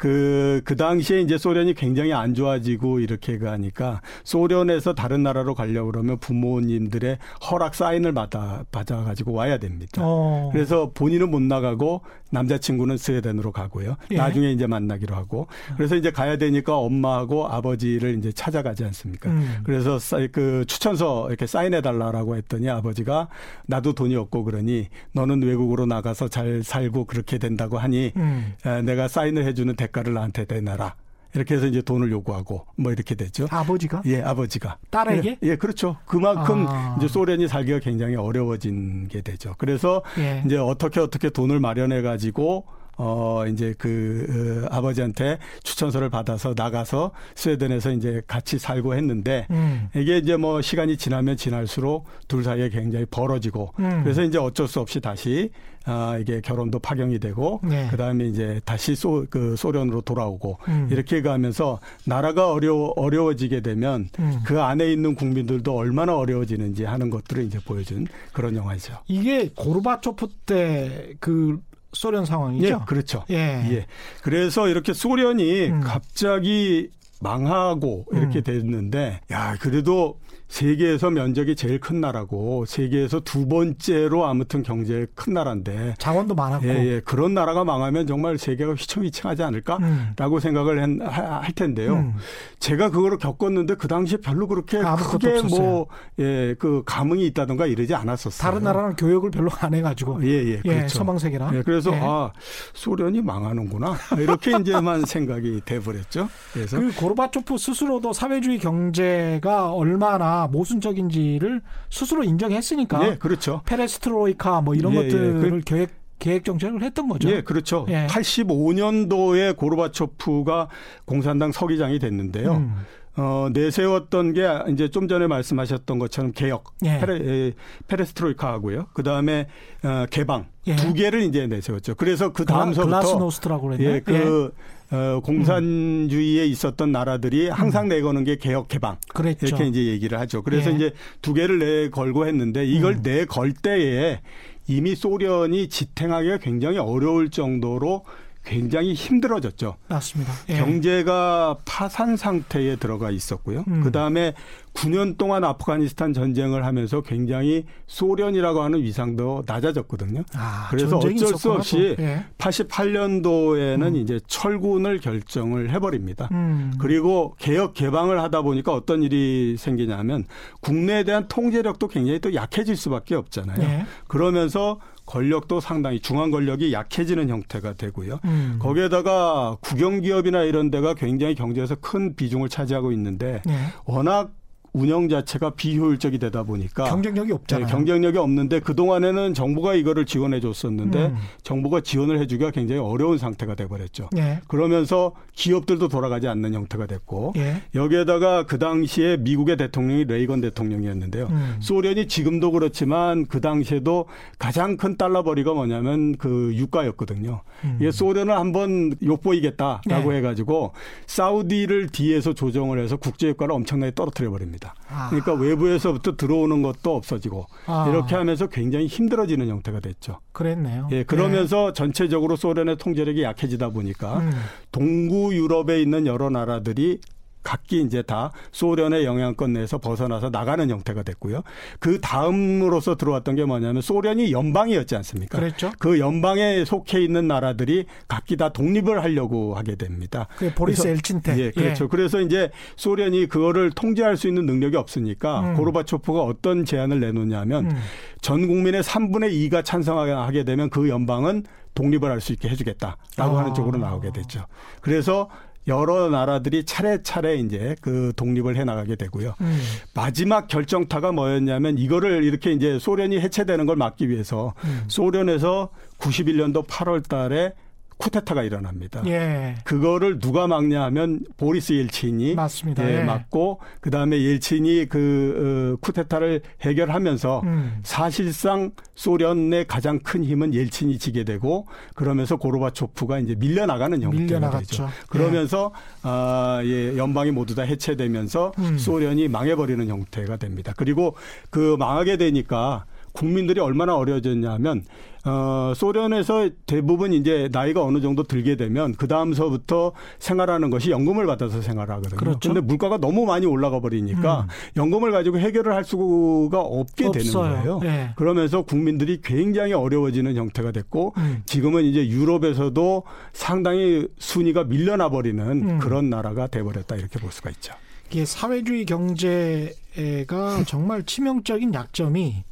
그, 그 당시에 이제 소련이 굉장히 안 좋아지고 이렇게 가니까 소련에서 다른 나라로 가려고 그러면 부모님들의 허락 사인을 받아, 받아가지고 와야 됩니다. 어. 그래서 본인은 못 나가고 남자친구는 스웨덴으로 가고요. 예. 나중에 이제 만나기로 하고. 그래서 이제 가야 되니까 엄마하고 아버지를 이제 찾아가지 않습니까? 음. 그래서 그 추천서 이렇게 사인해달라라고 했더니 아버지가 나도 돈이 없고 그러니 너는 외국으로 나가서 잘 살고 그렇게 된다고 하니 음. 내가 사인을 해주는 대 대가를 나한테 내놔라. 이렇게 해서 이제 돈을 요구하고 뭐 이렇게 됐죠. 아버지가? 예, 아버지가. 딸에게? 예, 예 그렇죠. 그만큼 아. 이제 소련이 살기가 굉장히 어려워진 게 되죠. 그래서 예. 이제 어떻게 어떻게 돈을 마련해 가지고 어, 이제 그, 어, 아버지한테 추천서를 받아서 나가서 스웨덴에서 이제 같이 살고 했는데 음. 이게 이제 뭐 시간이 지나면 지날수록 둘 사이에 굉장히 벌어지고 음. 그래서 이제 어쩔 수 없이 다시 아, 이게 결혼도 파경이 되고 네. 그다음에 이제 다시 소, 그 소련으로 돌아오고 음. 이렇게 가면서 나라가 어려워 어려워지게 되면 음. 그 안에 있는 국민들도 얼마나 어려워지는지 하는 것들을 이제 보여준 그런 영화죠. 이게 고르바초프 때 그 소련 상황이죠. 예, 그렇죠. 예. 예. 그래서 이렇게 소련이 음. 갑자기 망하고 이렇게 음. 됐는데 야 그래도 세계에서 면적이 제일 큰 나라고 세계에서 두 번째로 아무튼 경제 큰 나라인데 자원도 많았고 예, 예. 그런 나라가 망하면 정말 세계가 휘청휘청하지 않을까라고 음. 생각을 한, 할 텐데요. 음. 제가 그거를 겪었는데 그 당시에 별로 그렇게 크게 뭐예그 감흥이 있다던가 이러지 않았었어요. 다른 나라는 교육을 별로 안 해가지고 예예 예, 예, 그렇죠. 서방 세계라 예, 그래서 예. 아 소련이 망하는구나 이렇게 이제만 생각이 돼버렸죠. 그래서 그 고르바초프 스스로도 사회주의 경제가 얼마나 모순적인지를 스스로 인정했으니까. 예, 그렇죠. 페레스트로이카 뭐 이런 예, 예. 것들을 예. 그, 계획 계획 정책을 했던 거죠. 예, 그렇죠. 예. 85년도에 고르바초프가 공산당 서기장이 됐는데요. 음. 어, 내세웠던 게 이제 좀 전에 말씀하셨던 것처럼 개혁, 예. 페레, 페레스트로이카 하고요. 그 다음에 어, 개방 예. 두 개를 이제 내세웠죠. 그래서 그 다음서부터 글라스노스트라고 그랬나? 예, 그 예. 어, 공산주의에 음. 있었던 나라들이 항상 음. 내거는 게 개혁 개방 그랬죠. 이렇게 이제 얘기를 하죠. 그래서 예. 이제 두 개를 내걸고 했는데 이걸 음. 내걸 때에 이미 소련이 지탱하기가 굉장히 어려울 정도로 굉장히 힘들어졌죠. 맞습니다. 예. 경제가 파산 상태에 들어가 있었고요. 음. 그 다음에 9년 동안 아프가니스탄 전쟁을 하면서 굉장히 소련이라고 하는 위상도 낮아졌거든요. 아, 그래서 어쩔 수 없이 예. 88년도에는 음. 이제 철군을 결정을 해버립니다. 음. 그리고 개혁 개방을 하다 보니까 어떤 일이 생기냐면 국내에 대한 통제력도 굉장히 또 약해질 수밖에 없잖아요. 예. 그러면서 권력도 상당히 중앙 권력이 약해지는 형태가 되고요. 음. 거기에다가 국영 기업이나 이런 데가 굉장히 경제에서 큰 비중을 차지하고 있는데 네. 워낙 운영 자체가 비효율적이 되다 보니까 경쟁력이 없잖아요. 네, 경쟁력이 없는데 그 동안에는 정부가 이거를 지원해 줬었는데 음. 정부가 지원을 해주기가 굉장히 어려운 상태가 돼버렸죠. 예. 그러면서 기업들도 돌아가지 않는 형태가 됐고 예. 여기에다가 그 당시에 미국의 대통령이 레이건 대통령이었는데요. 음. 소련이 지금도 그렇지만 그 당시에도 가장 큰 달러벌이가 뭐냐면 그 유가였거든요. 음. 이게 소련을 한번 욕보이겠다라고 예. 해가지고 사우디를 뒤에서 조정을 해서 국제 유가를 엄청나게 떨어뜨려 버립니다. 됩니다. 아. 그러니까 외부에서부터 들어오는 것도 없어지고 아. 이렇게 하면서 굉장히 힘들어지는 형태가 됐죠. 그랬네요. 예, 그러면서 네. 전체적으로 소련의 통제력이 약해지다 보니까 음. 동구 유럽에 있는 여러 나라들이 각기 이제 다 소련의 영향권 내에서 벗어나서 나가는 형태가 됐고요. 그 다음으로서 들어왔던 게 뭐냐면 소련이 연방이었지 않습니까? 그렇죠. 그 연방에 속해 있는 나라들이 각기 다 독립을 하려고 하게 됩니다. 그 보리스 엘친 때. 예, 그렇죠. 예. 그래서 이제 소련이 그거를 통제할 수 있는 능력이 없으니까 음. 고르바초프가 어떤 제안을 내놓냐면 음. 전 국민의 3분의 2가 찬성하게 되면 그 연방은 독립을 할 수 있게 해주겠다라고 아. 하는 쪽으로 나오게 됐죠. 그래서 여러 나라들이 차례차례 이제 그 독립을 해 나가게 되고요. 음. 마지막 결정타가 뭐였냐면 이거를 이렇게 이제 소련이 해체되는 걸 막기 위해서 음. 소련에서 91년도 8월 달에 쿠데타가 일어납니다. 예. 그거를 누가 막냐 하면 보리스 옐친이 맞습니다. 예, 예. 막고 그다음에 옐친이 그 어, 쿠데타를 해결하면서 음. 사실상 소련의 가장 큰 힘은 옐친이 지게 되고 그러면서 고르바초프가 이제 밀려나가는 형태가 되죠. 그러면서 예. 아, 예, 연방이 모두 다 해체되면서 음. 소련이 망해버리는 형태가 됩니다. 그리고 그 망하게 되니까 국민들이 얼마나 어려워졌냐면 어 소련에서 대부분 이제 나이가 어느 정도 들게 되면 그 다음서부터 생활하는 것이 연금을 받아서 생활하거든요. 그렇죠. 근데 물가가 너무 많이 올라가 버리니까 음. 연금을 가지고 해결을 할 수가 없게 없어요. 되는 거예요. 네. 그러면서 국민들이 굉장히 어려워지는 형태가 됐고 음. 지금은 이제 유럽에서도 상당히 순위가 밀려나 버리는 음. 그런 나라가 돼 버렸다 이렇게 볼 수가 있죠. 이게 사회주의 경제가 정말 치명적인 약점이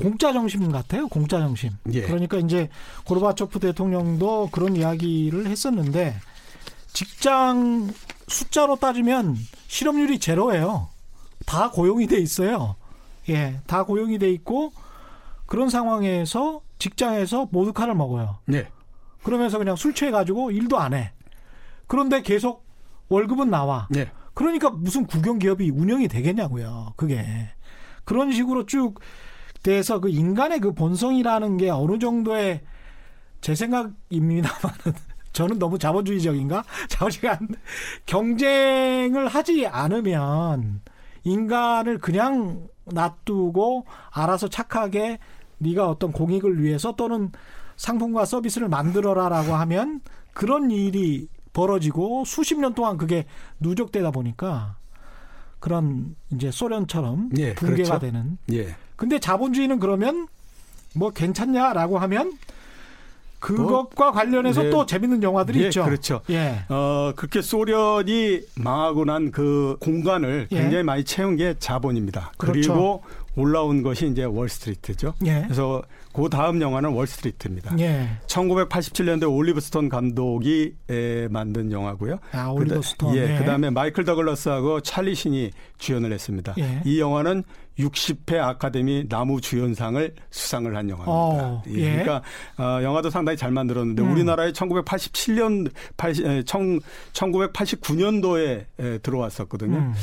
공짜 정신 같아요. 공짜 정신. 예. 그러니까 이제 고르바초프 대통령도 그런 이야기를 했었는데 직장 숫자로 따지면 실업률이 제로예요. 다 고용이 돼 있어요. 예, 다 고용이 돼 있고 그런 상황에서 직장에서 모두카를 먹어요. 네. 그러면서 그냥 술 취해 가지고 일도 안 해. 그런데 계속 월급은 나와. 네. 그러니까 무슨 국영 기업이 운영이 되겠냐고요. 그게 그런 식으로 쭉 대해서 그 인간의 그 본성이라는 게 어느 정도의 제 생각입니다만은 저는 너무 자본주의적인가? 자본주의가 경쟁을 하지 않으면 인간을 그냥 놔두고 알아서 착하게 네가 어떤 공익을 위해서 또는 상품과 서비스를 만들어라라고 하면 그런 일이 벌어지고 수십 년 동안 그게 누적되다 보니까 그런 이제 소련처럼 예, 붕괴가 그렇죠. 되는 예. 근데 자본주의는 그러면 뭐 괜찮냐라고 하면 그것과 뭐, 관련해서 네. 또 재밌는 영화들이 예, 있죠. 그렇죠. 예. 어, 그렇게 소련이 망하고 난 그 공간을 예. 굉장히 많이 채운 게 자본입니다. 그렇죠. 그리고 올라온 것이 이제 월스트리트죠. 예. 그래서 그 다음 영화는 월스트리트입니다. 예. 1987년도에 올리버 스톤 감독이 에, 만든 영화고요. 아, 올리버 스톤. 예. 예. 그다음에 마이클 더글러스하고 찰리 신이 주연을 했습니다. 예. 이 영화는 60회 아카데미 남우 주연상을 수상을 한 영화입니다. 어, 예. 예. 그러니까 어, 영화도 상당히 잘 만들었는데 음. 우리나라에 1987년 80, 1989년도에 에, 들어왔었거든요. 음.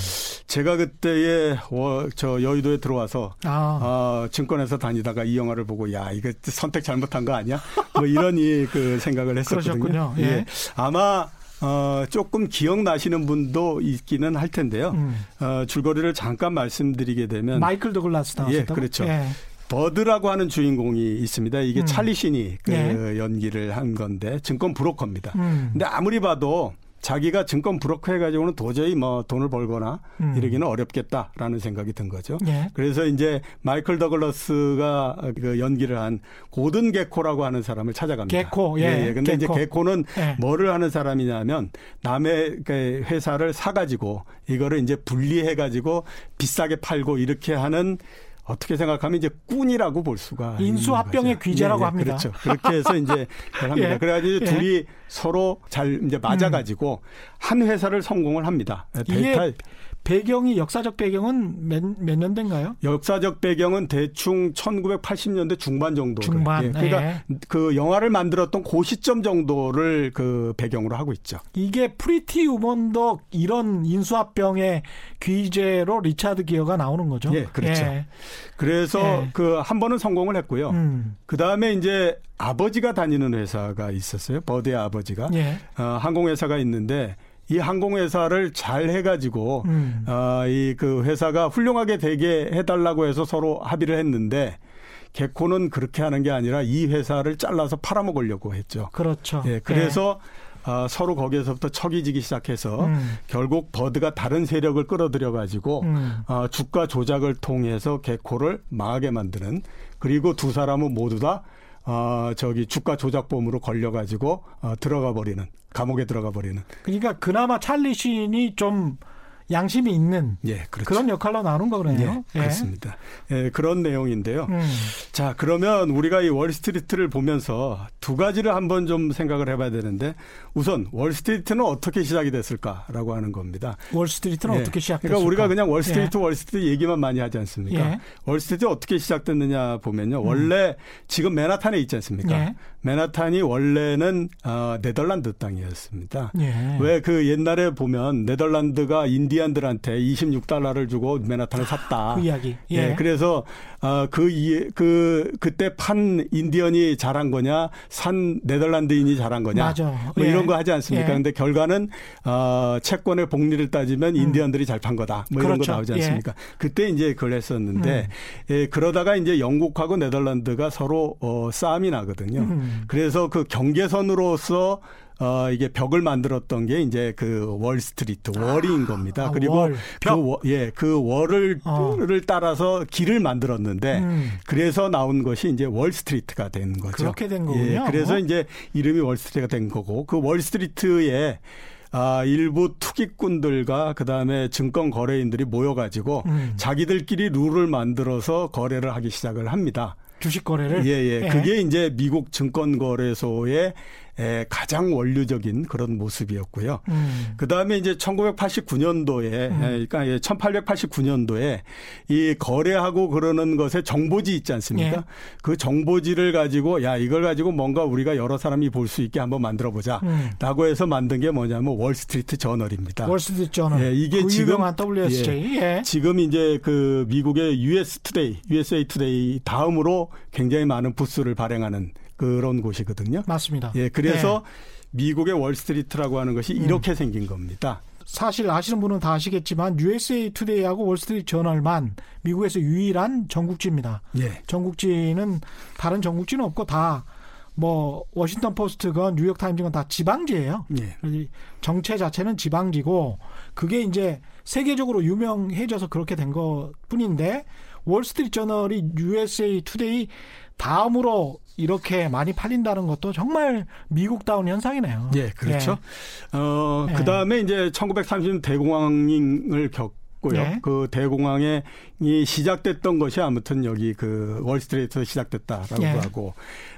제가 그때에 어, 저 여의도에 들어와서 아. 어, 증권에서 다니다가 이 영화를 보고 야 이거 선택 잘못한 거 아니야? 뭐 이런 이 그 생각을 했었거든요. 그러셨군요. 예. 예. 아마 어, 조금 기억나시는 분도 있기는 할 텐데요. 음. 어, 줄거리를 잠깐 말씀드리게 되면 마이클 더글라스 나왔다 예, 그렇죠. 예. 버드라고 하는 주인공이 있습니다. 이게 음. 찰리 신이 그 예. 연기를 한 건데 증권 브로커입니다. 음. 근데 아무리 봐도 자기가 증권 브로커 해가지고는 도저히 뭐 돈을 벌거나 음. 이러기는 어렵겠다라는 생각이 든 거죠. 예. 그래서 이제 마이클 더글러스가 그 연기를 한 고든 개코라고 하는 사람을 찾아갑니다. 개코, 예. 예, 예. 근데 개코. 이제 개코는 예. 뭐를 하는 사람이냐면 남의 그 회사를 사가지고 이거를 이제 분리해가지고 비싸게 팔고 이렇게 하는 어떻게 생각하면 이제 꾼이라고 볼 수가 인수합병의 귀재라고 예, 예, 합니다. 그렇죠. 그렇게 해서 이제 합니다. 예, 그래가지고 예. 둘이 서로 잘 이제 맞아가지고 음. 한 회사를 성공을 합니다. 데이터 배경이 역사적 배경은 몇, 몇 년대인가요? 역사적 배경은 대충 1980년대 중반 정도. 중반. 예, 그러니까 네. 그 영화를 만들었던 그 시점 정도를 그 배경으로 하고 있죠. 이게 Pretty Woman도 이런 인수합병의 귀재로 리차드 기어가 나오는 거죠. 예, 그렇죠. 예. 그래서 예. 그한 번은 성공을 했고요. 음. 그 다음에 이제 아버지가 다니는 회사가 있었어요. 버드의 아버지가 예. 어, 항공회사가 있는데 이 항공회사를 잘 해가지고 음. 어, 이그 회사가 훌륭하게 되게 해달라고 해서 서로 합의를 했는데 개코는 그렇게 하는 게 아니라 이 회사를 잘라서 팔아먹으려고 했죠. 그렇죠. 예, 그래서 예. 어, 서로 거기에서부터 척이지기 시작해서 음. 결국 버드가 다른 세력을 끌어들여 가지고 음. 어, 주가 조작을 통해서 개코를 망하게 만드는 그리고 두 사람은 모두 다 어, 저기 주가 조작범으로 걸려가지고 어, 들어가 버리는 감옥에 들어가 버리는. 그러니까 그나마 찰리 신이 좀 양심이 있는 예, 그렇죠. 그런 역할로 나오는 거네요. 예, 예. 그렇습니다. 예, 그런 내용인데요. 음. 자, 그러면 우리가 이 월스트리트를 보면서 두 가지를 한번 좀 생각을 해봐야 되는데 우선 월스트리트는 어떻게 시작이 됐을까라고 하는 겁니다. 월스트리트는 예. 어떻게 시작됐을까? 그러니까 우리가 그냥 월스트리트 예. 월스트리트 얘기만 많이 하지 않습니까? 예. 월스트리트 어떻게 시작됐느냐 보면요. 음. 원래 지금 맨하탄에 있지 않습니까? 예. 맨하탄이 원래는 어, 네덜란드 땅이었습니다. 왜 그 옛날에 보면 네덜란드가 인디 인디안들한테 26달러를 주고 맨하탄을 샀다. 그 이야기. 예. 예 그래서 어그 그 그때 판 인디언이 잘한 거냐, 산 네덜란드인이 잘한 거냐. 맞아. 뭐 예. 이런 거 하지 않습니까? 예. 근데 결과는 어 채권의 복리를 따지면 음. 인디언들이 잘판 거다. 뭐 그렇죠. 이런 거 그렇죠. 나오지 않습니까? 예. 그때 이제 그걸 했었는데 음. 예, 그러다가 이제 영국하고 네덜란드가 서로 어 싸움이 나거든요. 음. 그래서 그 경계선으로서 어, 이게 벽을 만들었던 게 이제 그 월스트리트, 월인 아, 겁니다. 아, 그리고 월. 그, 월, 예, 그 월을, 어. 따라서 길을 만들었는데 음. 그래서 나온 것이 이제 월스트리트가 된 거죠. 그렇게 된 거군요. 예, 그래서 어? 이제 이름이 월스트리트가 된 거고 그 월스트리트에 아, 일부 투기꾼들과 그다음에 증권 거래인들이 모여 가지고 음. 자기들끼리 룰을 만들어서 거래를 하기 시작을 합니다. 주식 거래를 예, 예. 예. 그게 이제 미국 증권 거래소의 에, 가장 원류적인 그런 모습이었고요. 음. 그 다음에 이제 1989년도에, 음. 그러니까 1889년도에 이 거래하고 그러는 것에 정보지 있지 않습니까? 예. 그 정보지를 가지고 야, 이걸 가지고 뭔가 우리가 여러 사람이 볼 수 있게 한번 만들어 보자. 음. 라고 해서 만든 게 뭐냐면 월스트리트 저널입니다. 월스트리트 저널. 예, 이게 그 지금 WSJ. 예, 예. 지금 이제 그 미국의 US 투데이, USA Today 다음으로 굉장히 많은 부수를 발행하는 그런 곳이거든요. 맞습니다. 예, 그래서 네. 미국의 월스트리트라고 하는 것이 음. 이렇게 생긴 겁니다. 사실 아시는 분은 다 아시겠지만 USA 투데이하고 월스트리트 저널만 미국에서 유일한 전국지입니다. 예. 전국지는 다른 전국지는 없고 다 뭐 워싱턴 포스트건 뉴욕 타임즈건 다 지방지예요. 예. 정체 자체는 지방지고 그게 이제 세계적으로 유명해져서 그렇게 된 것뿐인데 월스트리트 저널이 USA Today 다음으로 이렇게 많이 팔린다는 것도 정말 미국다운 현상이네요. 예, 그렇죠. 예. 어, 그 다음에 이제 1930년 대공황을 겪고요 네. 그 대공황이 시작됐던 것이 아무튼 여기 그 월스트리트에서 시작됐다라고 네. 하고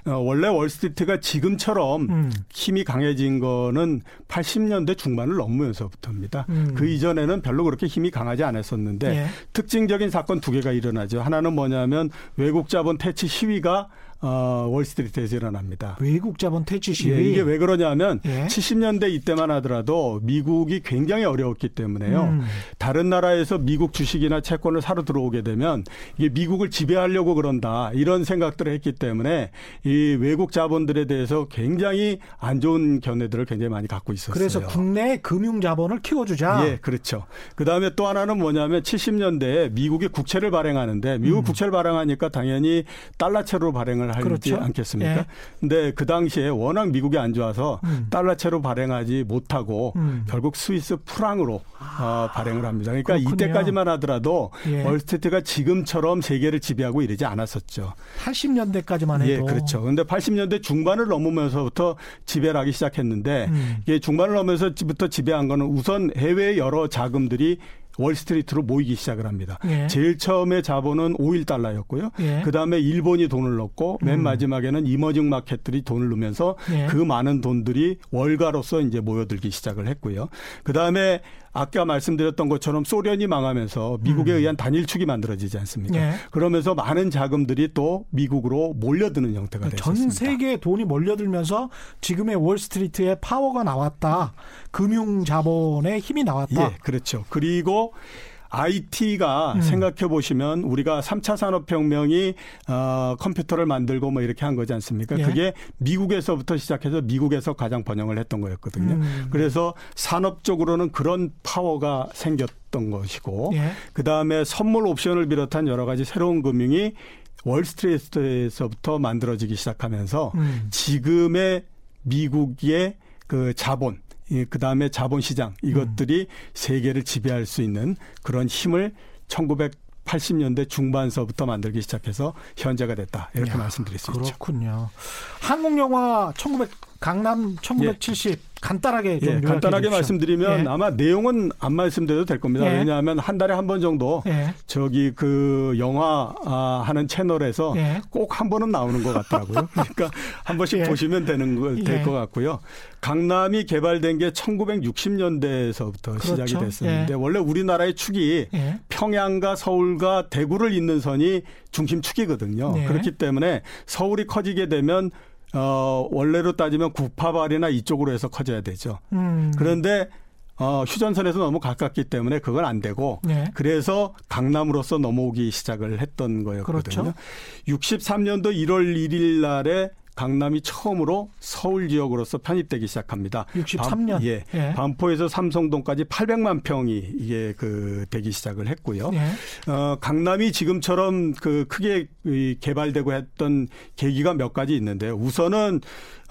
어, 원래 월스트리트가 지금처럼 음. 힘이 강해진 거는 80년대 중반을 넘으면서부터입니다. 음. 그 이전에는 별로 그렇게 힘이 강하지 않았었는데 네. 특징적인 사건 두 개가 일어나죠. 하나는 뭐냐면 외국 자본 퇴치 시위가 어, 월스트리트에서 일어납니다. 외국 자본 퇴치 시위. 예, 이게 왜 그러냐면 예. 70년대 이때만 하더라도 미국이 굉장히 어려웠기 때문에요. 음. 다른 나라에서 미국 주식이나 채권을 사러 들어오게 되면 이게 미국을 지배하려고 그런다 이런 생각들을 했기 때문에 이 외국 자본들에 대해서 굉장히 안 좋은 견해들을 굉장히 많이 갖고 있었어요. 그래서 국내 금융 자본을 키워주자. 예, 그렇죠. 그 다음에 또 하나는 뭐냐면 70년대에 미국이 국채를 발행하는데 미국 음. 국채를 발행하니까 당연히 달러채로 발행을 발행을 하지 그렇죠. 않겠습니까? 예. 근데 그 당시에 워낙 미국이 안 좋아서 음. 달러채로 발행하지 못하고 음. 결국 스위스 프랑으로 아. 어, 발행을 합니다. 그러니까 그렇군요. 이때까지만 하더라도 예. 월스트리트가 지금처럼 세계를 지배하고 이러지 않았었죠. 80년대까지만 해도. 예, 그렇죠. 근데 80년대 중반을 넘으면서부터 지배를 하기 시작했는데 음. 이게 중반을 넘으면서부터 지배한 거는 우선 해외 여러 자금들이 월스트리트로 모이기 시작을 합니다. 예. 제일 처음에 자본은 5일 달러였고요. 예. 그다음에 일본이 돈을 넣고 맨 음. 마지막에는 이머징 마켓들이 돈을 넣으면서 예. 그 많은 돈들이 월가로서 이제 모여들기 시작을 했고요. 그다음에 아까 말씀드렸던 것처럼 소련이 망하면서 미국에 음. 의한 단일축이 만들어지지 않습니까? 예. 그러면서 많은 자금들이 또 미국으로 몰려드는 형태가 그러니까 됐습니다. 전 세계에 돈이 몰려들면서 지금의 월스트리트의 파워가 나왔다. 금융 자본의 힘이 나왔다. 예, 그렇죠. 그리고 IT가 음. 생각해 보시면 우리가 3차 산업혁명이 어, 컴퓨터를 만들고 뭐 이렇게 한 거지 않습니까? 예. 그게 미국에서부터 시작해서 미국에서 가장 번영을 했던 거였거든요. 음. 그래서 산업적으로는 그런 파워가 생겼던 것이고 예. 그다음에 선물 옵션을 비롯한 여러 가지 새로운 금융이 월스트리트에서부터 만들어지기 시작하면서 음. 지금의 미국의 그 자본 그 다음에 자본시장 이것들이 음. 세계를 지배할 수 있는 그런 힘을 1980년대 중반서부터 만들기 시작해서 현재가 됐다 이렇게 야, 말씀드릴 수 그렇군요. 있죠. 그렇군요. 한국 영화 1900 강남 1970 예. 간단하게 좀 예, 간단하게. 말씀드리면 예. 아마 내용은 안 말씀드려도 될 겁니다. 예. 왜냐하면 한 달에 한 번 정도 예. 저기 그 영화 아, 하는 채널에서 예. 꼭한 번은 나오는 것 같더라고요. 그러니까 한 번씩 보시면 되는 될 것 같고요. 강남이 개발된 게 1960년대에서부터 그렇죠. 시작이 됐었는데 원래 우리나라의 축이 평양과 서울과 대구를 잇는 선이 중심 축이거든요. 그렇기 때문에 서울이 커지게 되면 어, 원래로 따지면 구파발이나 이쪽으로 해서 커져야 되죠. 음. 그런데 어, 휴전선에서 너무 가깝기 때문에 그건 안 되고 네. 그래서 강남으로서 넘어오기 시작을 했던 거였거든요. 그렇죠. 63년도 1월 1일 날에 강남이 처음으로 서울 지역으로서 편입되기 시작합니다. 63년. 반, 예, 예. 반포에서 삼성동까지 800만 평이 이게 그 되기 시작을 했고요. 예. 어, 강남이 지금처럼 그 크게 개발되고 했던 계기가 몇 가지 있는데요. 우선은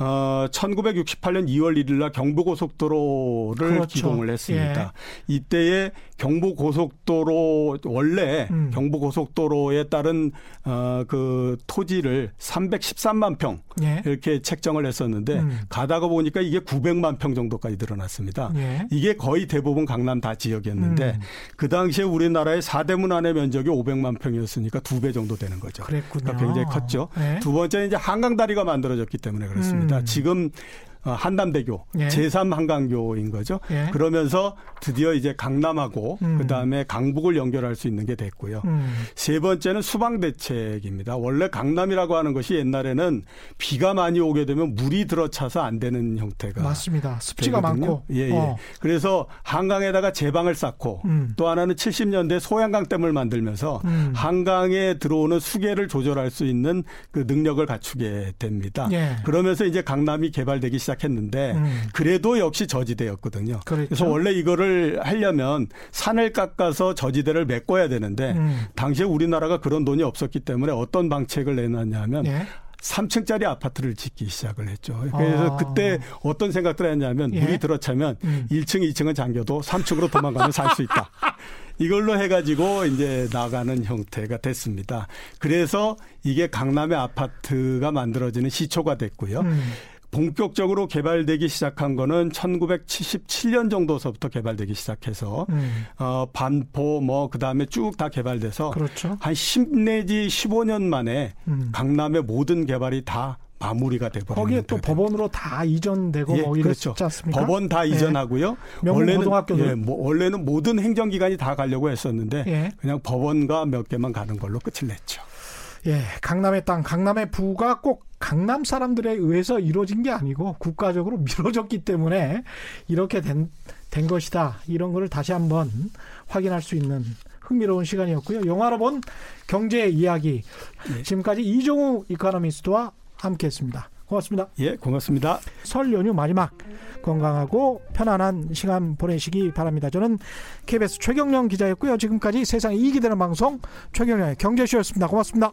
어, 1968년 2월 1일 날 경부고속도로를 그렇죠. 기동을 했습니다. 예. 이때에 경부고속도로 원래 음. 경부고속도로에 따른 어, 그 토지를 313만 평 예. 이렇게 책정을 했었는데 음. 가다가 보니까 이게 900만 평 정도까지 늘어났습니다. 예. 이게 거의 대부분 강남 다 지역이었는데 음. 그 당시에 우리나라의 4대문 안의 면적이 500만 평이었으니까 두 배 정도 되는 거죠. 그랬군요. 그러니까 굉장히 컸죠. 예. 두 번째는 이제 한강 다리가 만들어졌기 때문에 그렇습니다. 음. 지금 어, 한담대교 예. 제3 한강교인 거죠. 예. 그러면서 드디어 이제 강남하고 음. 그다음에 강북을 연결할 수 있는 게 됐고요. 음. 세 번째는 수방 대책입니다. 원래 강남이라고 하는 것이 옛날에는 비가 많이 오게 되면 물이 들어차서 안 되는 형태가 맞습니다. 습지가 되거든요. 많고. 예, 예. 어. 그래서 한강에다가 제방을 쌓고 음. 또 하나는 70년대 소양강댐을 만들면서 음. 한강에 들어오는 수계를 조절할 수 있는 그 능력을 갖추게 됩니다. 예. 그러면서 이제 강남이 개발되기 시작 시작했는데 음. 그래도 역시 저지대였거든요. 그렇죠. 그래서 원래 이거를 하려면 산을 깎아서 저지대를 메꿔야 되는데 음. 당시에 우리나라가 그런 돈이 없었기 때문에 어떤 방책을 내놨냐면 예. 3층짜리 아파트를 짓기 시작을 했죠. 그래서 아. 그때 어떤 생각들을 했냐면 예. 물이 들어차면 음. 1층, 2층은 잠겨도 3층으로 도망가면 살 수 있다. 이걸로 해가지고 이제 나가는 형태가 됐습니다. 그래서 이게 강남의 아파트가 만들어지는 시초가 됐고요. 음. 본격적으로 개발되기 시작한 거는 1977년 정도서부터 개발되기 시작해서 음. 어 반포 뭐 그다음에 쭉 다 개발돼서 그렇죠. 한10 내지 15년 만에 음. 강남의 모든 개발이 다 마무리가 되버리는 거기에 또 법원으로 다 이전되고 예, 뭐 이랬지 그렇죠. 않습니까? 법원 다 예. 이전하고요. 원래는 예, 뭐 원래는 모든 행정기관이 다 가려고 했었는데 예. 그냥 법원과 몇 개만 가는 걸로 끝을 냈죠. 예, 강남의 땅, 강남의 부가 꼭 강남 사람들에 의해서 이루어진 게 아니고 국가적으로 미뤄졌기 때문에 이렇게 된, 된 것이다. 이런 거를 다시 한번 확인할 수 있는 흥미로운 시간이었고요. 영화로 본 경제 이야기. 네. 지금까지 이종우 이카노미스트와 함께 했습니다. 고맙습니다. 예, 고맙습니다. 설 연휴 마지막 건강하고 편안한 시간 보내시기 바랍니다. 저는 KBS 최경령 기자였고요. 지금까지 세상에 이익이 되는 방송 최경령의 경제쇼였습니다. 고맙습니다.